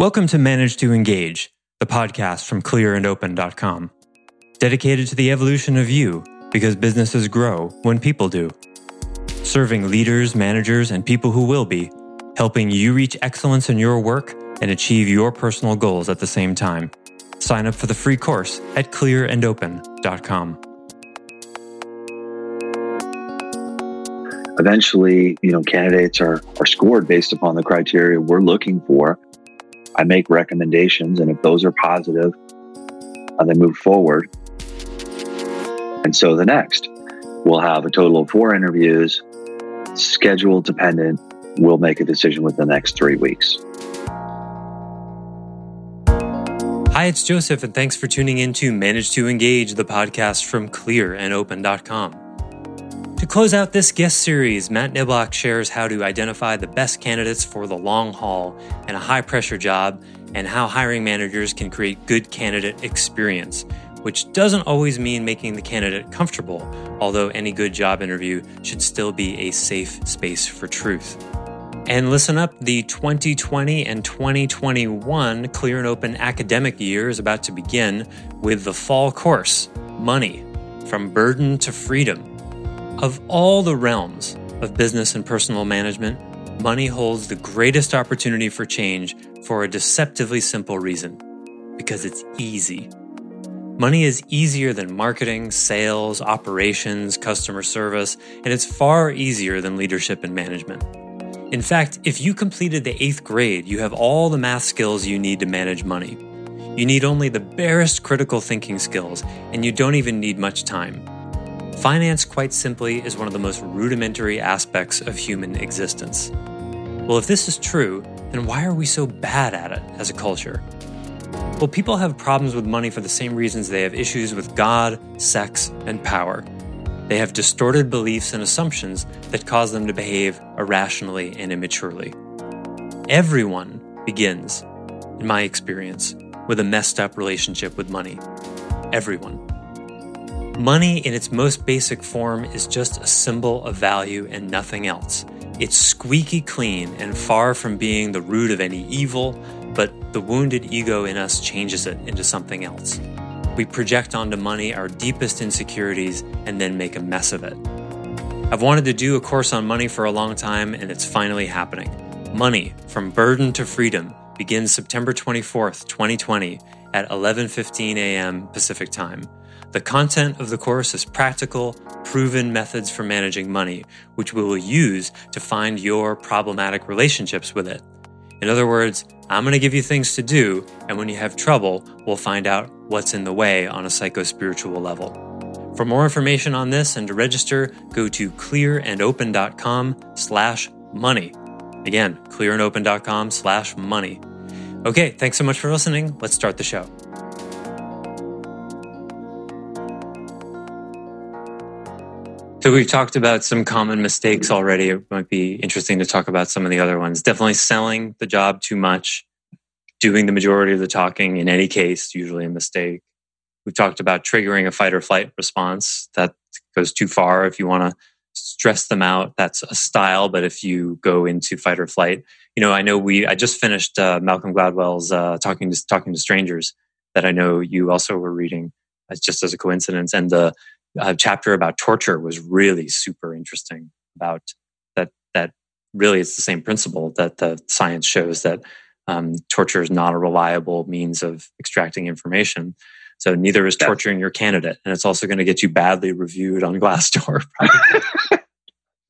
Welcome to Manage to Engage, the podcast from clearandopen.com, dedicated to the evolution of you because businesses grow when people do. Serving leaders, managers, and people who will be, helping you reach excellence in your work and achieve your personal goals at the same time. Sign up for the free course at clearandopen.com. Eventually, you know, candidates are, are scored based upon the criteria we're looking for. I make recommendations, and if those are positive, uh, they move forward. And so the next, we'll have a total of four interviews, schedule dependent. We'll make a decision within the next three weeks. Hi, it's Joseph, and thanks for tuning in to Manage to Engage, the podcast from clearandopen.com. Close out this guest series, Matt Niblock shares how to identify the best candidates for the long haul in a high pressure job and how hiring managers can create good candidate experience, which doesn't always mean making the candidate comfortable, although any good job interview should still be a safe space for truth. And listen up, the 2020 and 2021 Clear and Open academic year is about to begin with the fall course, Money From Burden to Freedom. Of all the realms of business and personal management, money holds the greatest opportunity for change for a deceptively simple reason because it's easy. Money is easier than marketing, sales, operations, customer service, and it's far easier than leadership and management. In fact, if you completed the eighth grade, you have all the math skills you need to manage money. You need only the barest critical thinking skills, and you don't even need much time. Finance, quite simply, is one of the most rudimentary aspects of human existence. Well, if this is true, then why are we so bad at it as a culture? Well, people have problems with money for the same reasons they have issues with God, sex, and power. They have distorted beliefs and assumptions that cause them to behave irrationally and immaturely. Everyone begins, in my experience, with a messed up relationship with money. Everyone. Money, in its most basic form, is just a symbol of value and nothing else. It's squeaky clean and far from being the root of any evil, but the wounded ego in us changes it into something else. We project onto money our deepest insecurities and then make a mess of it. I've wanted to do a course on money for a long time, and it's finally happening. Money from Burden to Freedom begins September 24th, 2020 at 11:15 a.m. Pacific Time. The content of the course is practical, proven methods for managing money, which we will use to find your problematic relationships with it. In other words, I'm going to give you things to do, and when you have trouble, we'll find out what's in the way on a psycho-spiritual level. For more information on this and to register, go to clearandopen.com slash money. Again, clearandopen.com slash money. Okay, thanks so much for listening. Let's start the show. So we've talked about some common mistakes already. It might be interesting to talk about some of the other ones. Definitely selling the job too much, doing the majority of the talking in any case, usually a mistake. We've talked about triggering a fight or flight response. That goes too far. If you want to stress them out, that's a style. But if you go into fight or flight, you know, I know we, I just finished uh, Malcolm Gladwell's uh, talking to talking to strangers that I know you also were reading uh, just as a coincidence. And the uh, chapter about torture was really super interesting about that that really it's the same principle that the science shows that um, torture is not a reliable means of extracting information. So neither is torturing your candidate and it's also going to get you badly reviewed on glassdoor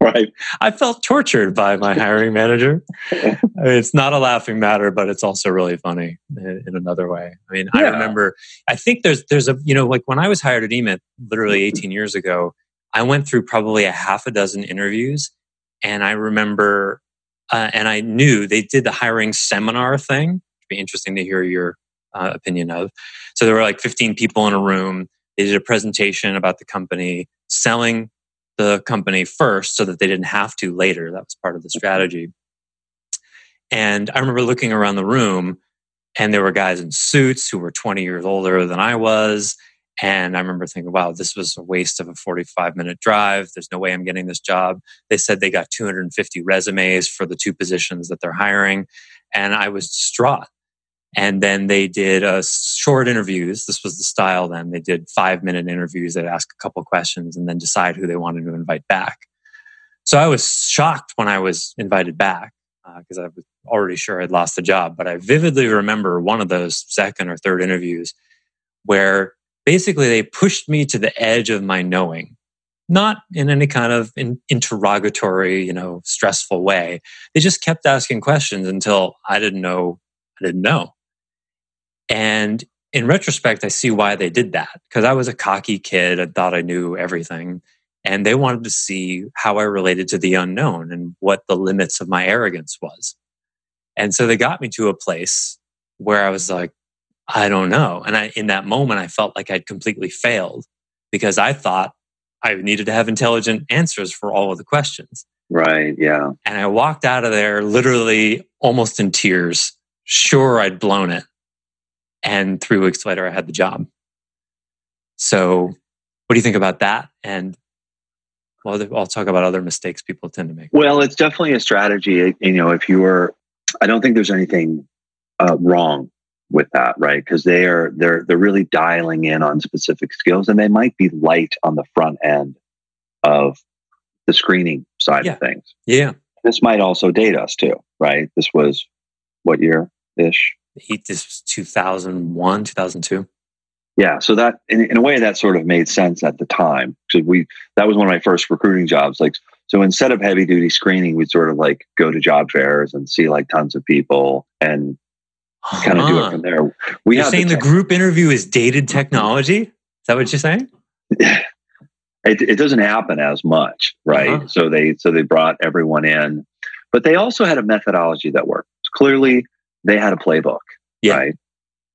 right. I felt tortured by my hiring manager. I mean, it's not a laughing matter but it's also really funny in, in another way. I mean yeah. i remember i think there's there's a you know like when i was hired at emit literally 18 years ago i went through probably a half a dozen interviews and i remember uh, and i knew they did the hiring seminar thing It'd be interesting to hear your uh, opinion of. So there were like 15 people in a room. They did a presentation about the company selling the company first so that they didn't have to later. That was part of the strategy. And I remember looking around the room and there were guys in suits who were 20 years older than I was. And I remember thinking, wow, this was a waste of a 45 minute drive. There's no way I'm getting this job. They said they got 250 resumes for the two positions that they're hiring. And I was distraught. And then they did a short interviews. This was the style then. They did five minute interviews. They'd ask a couple questions and then decide who they wanted to invite back. So I was shocked when I was invited back because uh, I was already sure I'd lost the job. But I vividly remember one of those second or third interviews where basically they pushed me to the edge of my knowing not in any kind of in, interrogatory, you know, stressful way. They just kept asking questions until I didn't know, I didn't know. And in retrospect, I see why they did that because I was a cocky kid. I thought I knew everything. And they wanted to see how I related to the unknown and what the limits of my arrogance was. And so they got me to a place where I was like, I don't know. And I, in that moment, I felt like I'd completely failed because I thought I needed to have intelligent answers for all of the questions. Right. Yeah. And I walked out of there literally almost in tears, sure I'd blown it. And three weeks later, I had the job. So, what do you think about that? And well, I'll talk about other mistakes people tend to make. Well, it's definitely a strategy. You know, if you are, I don't think there's anything uh, wrong with that, right? Because they are they're they're really dialing in on specific skills, and they might be light on the front end of the screening side yeah. of things. Yeah, this might also date us too, right? This was what year ish? This was two thousand one, two thousand two. Yeah, so that in, in a way that sort of made sense at the time because we that was one of my first recruiting jobs. Like, so instead of heavy duty screening, we'd sort of like go to job fairs and see like tons of people and kind of do it from there. We you're saying the, the, group interview is dated technology? Is that what you're saying? It, it doesn't happen as much, right? Uh-huh. So they so they brought everyone in, but they also had a methodology that worked. Clearly, they had a playbook, yeah. right?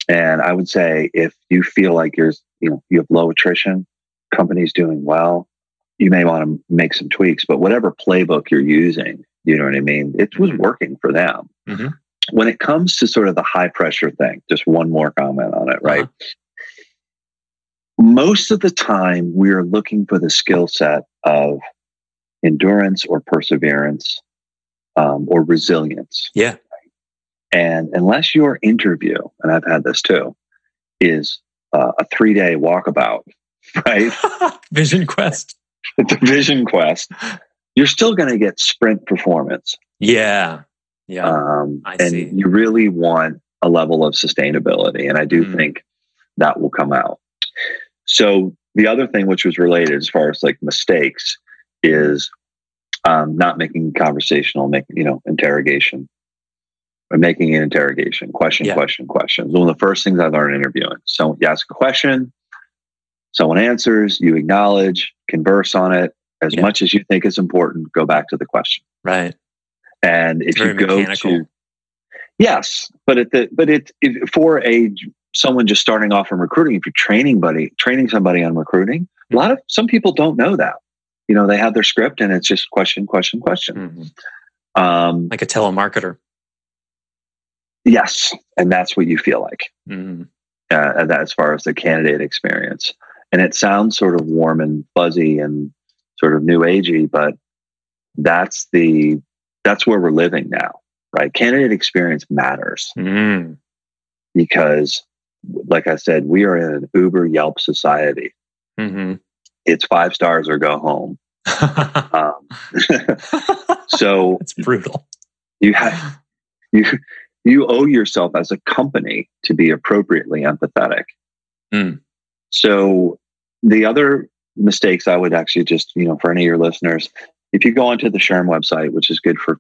And I would say if you feel like you're you know you have low attrition, company's doing well, you may want to make some tweaks. But whatever playbook you're using, you know what I mean, it was mm-hmm. working for them. Mm-hmm when it comes to sort of the high pressure thing, just one more comment on it, right? Uh-huh. Most of the time, we're looking for the skill set of endurance or perseverance um, or resilience. Yeah. And unless your interview, and I've had this too, is uh, a three day walkabout, right? vision quest. It's a vision quest. You're still going to get sprint performance. Yeah. Yeah. Um, and see. you really want a level of sustainability. And I do mm. think that will come out. So the other thing which was related as far as like mistakes is um, not making conversational, making, you know, interrogation or making an interrogation, question, yeah. question, question. One of the first things I learned interviewing. So you ask a question, someone answers, you acknowledge, converse on it as yeah. much as you think is important, go back to the question. Right. And if you go mechanical. to yes, but at the but it if, for a someone just starting off in recruiting, if you're training buddy training somebody on recruiting, mm-hmm. a lot of some people don't know that. You know, they have their script and it's just question, question, question. Mm-hmm. Um, like a telemarketer. Yes, and that's what you feel like. Mm-hmm. Uh, that as far as the candidate experience, and it sounds sort of warm and fuzzy and sort of new agey, but that's the that's where we're living now, right? Candidate experience matters mm. because, like I said, we are in an Uber Yelp society. Mm-hmm. It's five stars or go home. um, so it's brutal. You have you you owe yourself as a company to be appropriately empathetic. Mm. So the other mistakes I would actually just, you know, for any of your listeners, if you go onto the SHRM website, which is good for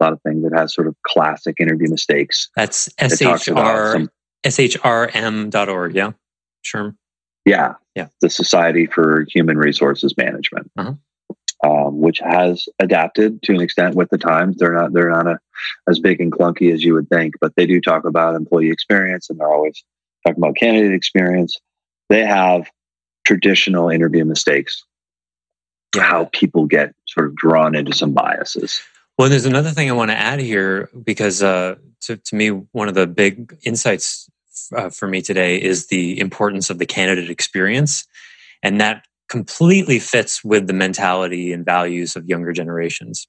a lot of things, it has sort of classic interview mistakes. That's SHR, SHRM.org. Yeah. SHRM. Yeah. Yeah. The Society for Human Resources Management. Uh-huh. Um, which has adapted to an extent with the times. They're not they're not a, as big and clunky as you would think, but they do talk about employee experience, and they're always talking about candidate experience. They have traditional interview mistakes how people get sort of drawn into some biases. Well, there's another thing I want to add here because uh, to, to me, one of the big insights uh, for me today is the importance of the candidate experience. And that completely fits with the mentality and values of younger generations,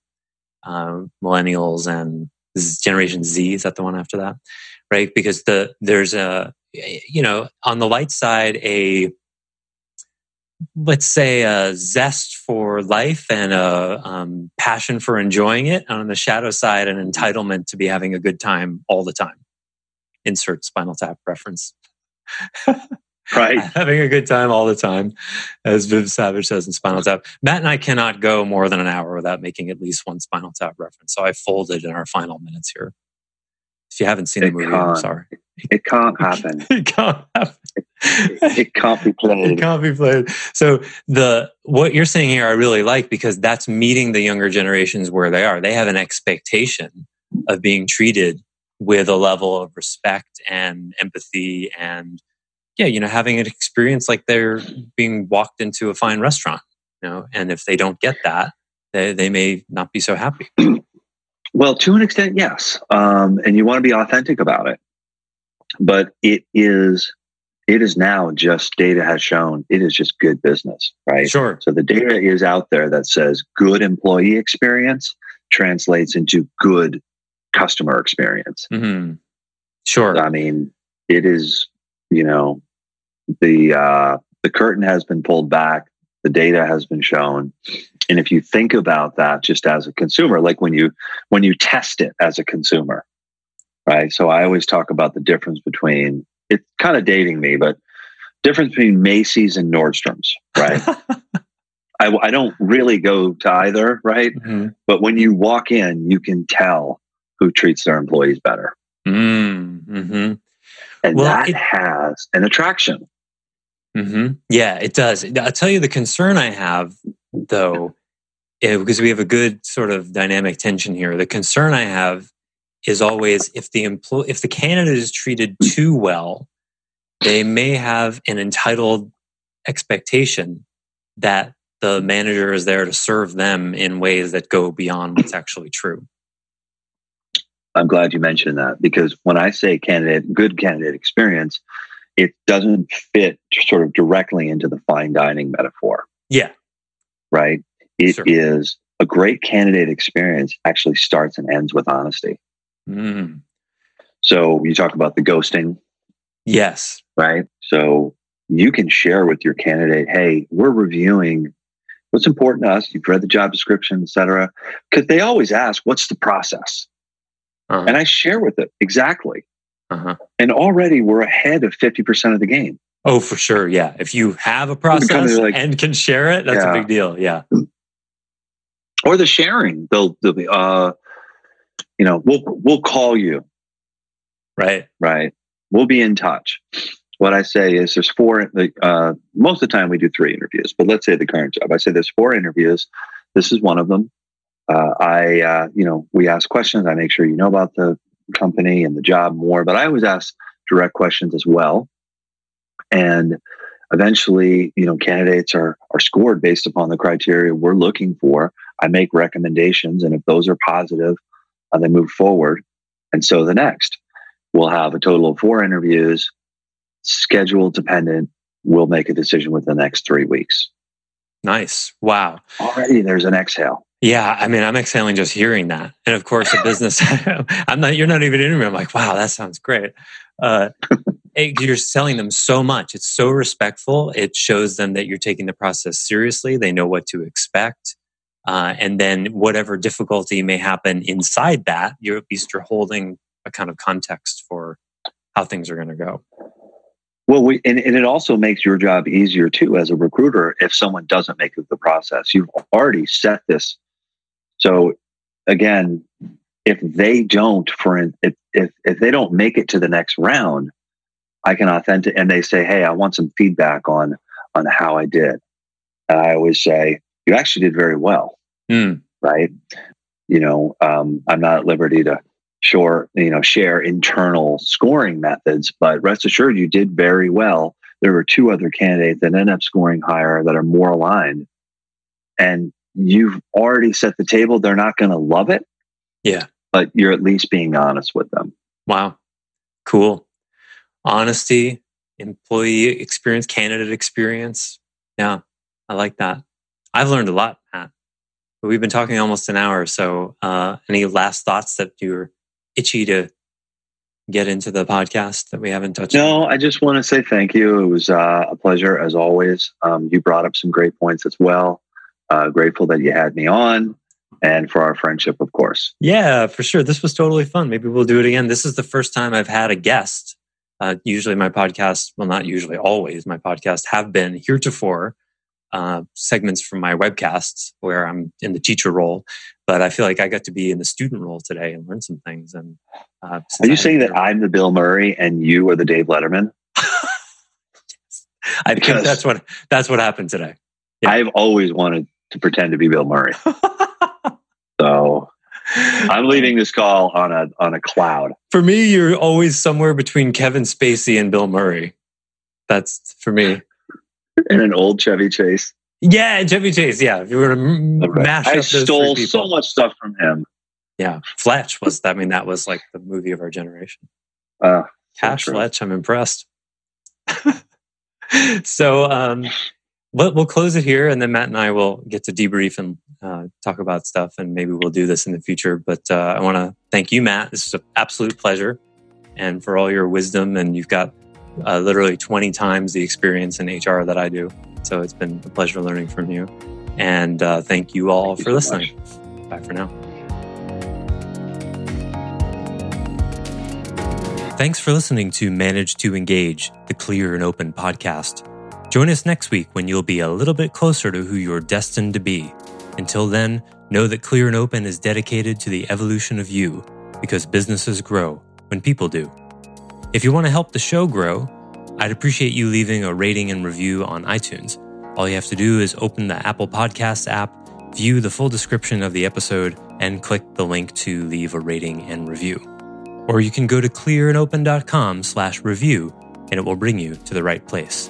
uh, millennials and Generation Z is that the one after that, right? Because the there's a you know on the light side a let's say a zest for life and a um, passion for enjoying it. and On the shadow side, an entitlement to be having a good time all the time. Insert Spinal Tap reference. right. having a good time all the time, as Viv Savage says in Spinal Tap. Matt and I cannot go more than an hour without making at least one Spinal Tap reference. So I folded in our final minutes here. If you haven't seen the movie, I'm sorry. It can't happen. it can't happen. It, can't be played. It can't be played. So the what you're saying here, I really like because that's meeting the younger generations where they are. They have an expectation of being treated with a level of respect and empathy and yeah, you know, having an experience like they're being walked into a fine restaurant, you know, and if they don't get that, they, they may not be so happy. Well, to an extent, yes. Um, and you want to be authentic about it. But it is it is now just data has shown it is just good business, right? Sure. So the data is out there that says good employee experience translates into good customer experience. Mm-hmm. Sure. I mean, it is, you know, the uh, the curtain has been pulled back, the data has been shown, and if you think about that just as a consumer, like when you when you test it as a consumer, right? So I always talk about the difference between it's kind of dating me, but difference between Macy's and Nordstrom's, right? I, I, don't really go to either, right? Mm-hmm. But when you walk in, you can tell who treats their employees better. Mm-hmm. And well, that it, has an attraction. Mm-hmm. Yeah, it does. I'll tell you the concern I have, though, eh, because we have a good sort of dynamic tension here. The concern I have is always if the employee, if the candidate is treated too well, they may have an entitled expectation that the manager is there to serve them in ways that go beyond what's actually true. I'm glad you mentioned that because when I say candidate, good candidate experience, it doesn't fit sort of directly into the fine dining metaphor. Yeah. Right? It sure. is a great candidate experience actually starts and ends with honesty. Mm. So you talk about the ghosting. Yes. Right. So you can share with your candidate, hey, we're reviewing what's important to us. You've read the job description, et cetera. Because they always ask, what's the process? Uh-huh. And I share with it exactly. Uh-huh. And already we're ahead of 50% of the game. Oh, for sure. Yeah. If you have a process like, and can share it, that's yeah. a big deal. Yeah. Or the sharing. They'll, they'll be, uh, you know, we'll we'll call you. Right. Right. We'll be in touch. What I say is there's four uh, most of the time we do three interviews, but let's say the current job. I say there's four interviews. This is one of them. Uh, I uh, you know, we ask questions. I make sure you know about the company and the job more, but I always ask direct questions as well. And eventually, you know, candidates are are scored based upon the criteria we're looking for. I make recommendations, and if those are positive, and they move forward. And so the next, we'll have a total of four interviews, schedule dependent. We'll make a decision within the next three weeks. Nice. Wow. Already there's an exhale. Yeah, I mean, I'm exhaling just hearing that. And of course, a business, I'm not, you're not even interviewing. I'm like, wow, that sounds great. Uh, you're selling them so much. It's so respectful. It shows them that you're taking the process seriously. They know what to expect. Uh, and then whatever difficulty may happen inside that, you're at least you're holding a kind of context for how things are going to go. Well, we, and, and, it also makes your job easier too as a recruiter if someone doesn't make it the process. You've already set this. So again, if they don't, for if, if if they don't make it to the next round, I can authentic and they say, "Hey, I want some feedback on on how I did." And I always say, you actually did very well. Mm. Right. You know, um, I'm not at liberty to share, you know, share internal scoring methods, but rest assured you did very well. There were two other candidates that end up scoring higher that are more aligned. And you've already set the table. They're not going to love it. Yeah. But you're at least being honest with them. Wow. Cool. Honesty, employee experience, candidate experience. Yeah. I like that. I've learned a lot, Matt. We've been talking almost an hour. So, uh, any last thoughts that you're itchy to get into the podcast that we haven't touched No, on? I just want to say thank you. It was uh, a pleasure as always. Um, you brought up some great points as well. Uh, grateful that you had me on and for our friendship, of course. Yeah, for sure. This was totally fun. Maybe we'll do it again. This is the first time I've had a guest. Uh, usually, my podcast, well, not usually, always, my podcasts have been heretofore uh, segments from my webcasts where I'm in the teacher role. But I feel like I got to be in the student role today and learn some things. And uh, Are you I saying that I'm the Bill Murray and you are the Dave Letterman? I think that's what that's what happened today. Yeah. I've always wanted to pretend to be Bill Murray. So I'm leaving this call on a on a cloud. For me, you're always somewhere between Kevin Spacey and Bill Murray. That's for me. in an old Chevy Chase. Yeah, Chevy Chase. Yeah, if you were to m- mash up I those stole three so much stuff from him. Yeah, Fletch was. I mean, that was like the movie of our generation. Uh, Cash true. Fletch. I'm impressed. so um, we'll, we'll close it here, and then Matt and I will get to debrief and uh, talk about stuff, and maybe we'll do this in the future. But uh, I want to thank you, Matt. This is an absolute pleasure, and for all your wisdom. And you've got uh, literally 20 times the experience in HR that I do. So it's been a pleasure learning from you. And uh, thank you all Thank you for so listening. Bye for now. Thanks for listening to Manage to Engage, the Clear and Open podcast. Join us next week when you'll be a little bit closer to who you're destined to be. Until then, know that Clear and Open is dedicated to the evolution of you because businesses grow when people do. If you want to help the show grow, I'd appreciate you leaving a rating and review on iTunes. All you have to do is open the Apple Podcasts app, view the full description of the episode, and click the link to leave a rating and review. Or you can go to clearandopen.com slash review and it will bring you to the right place.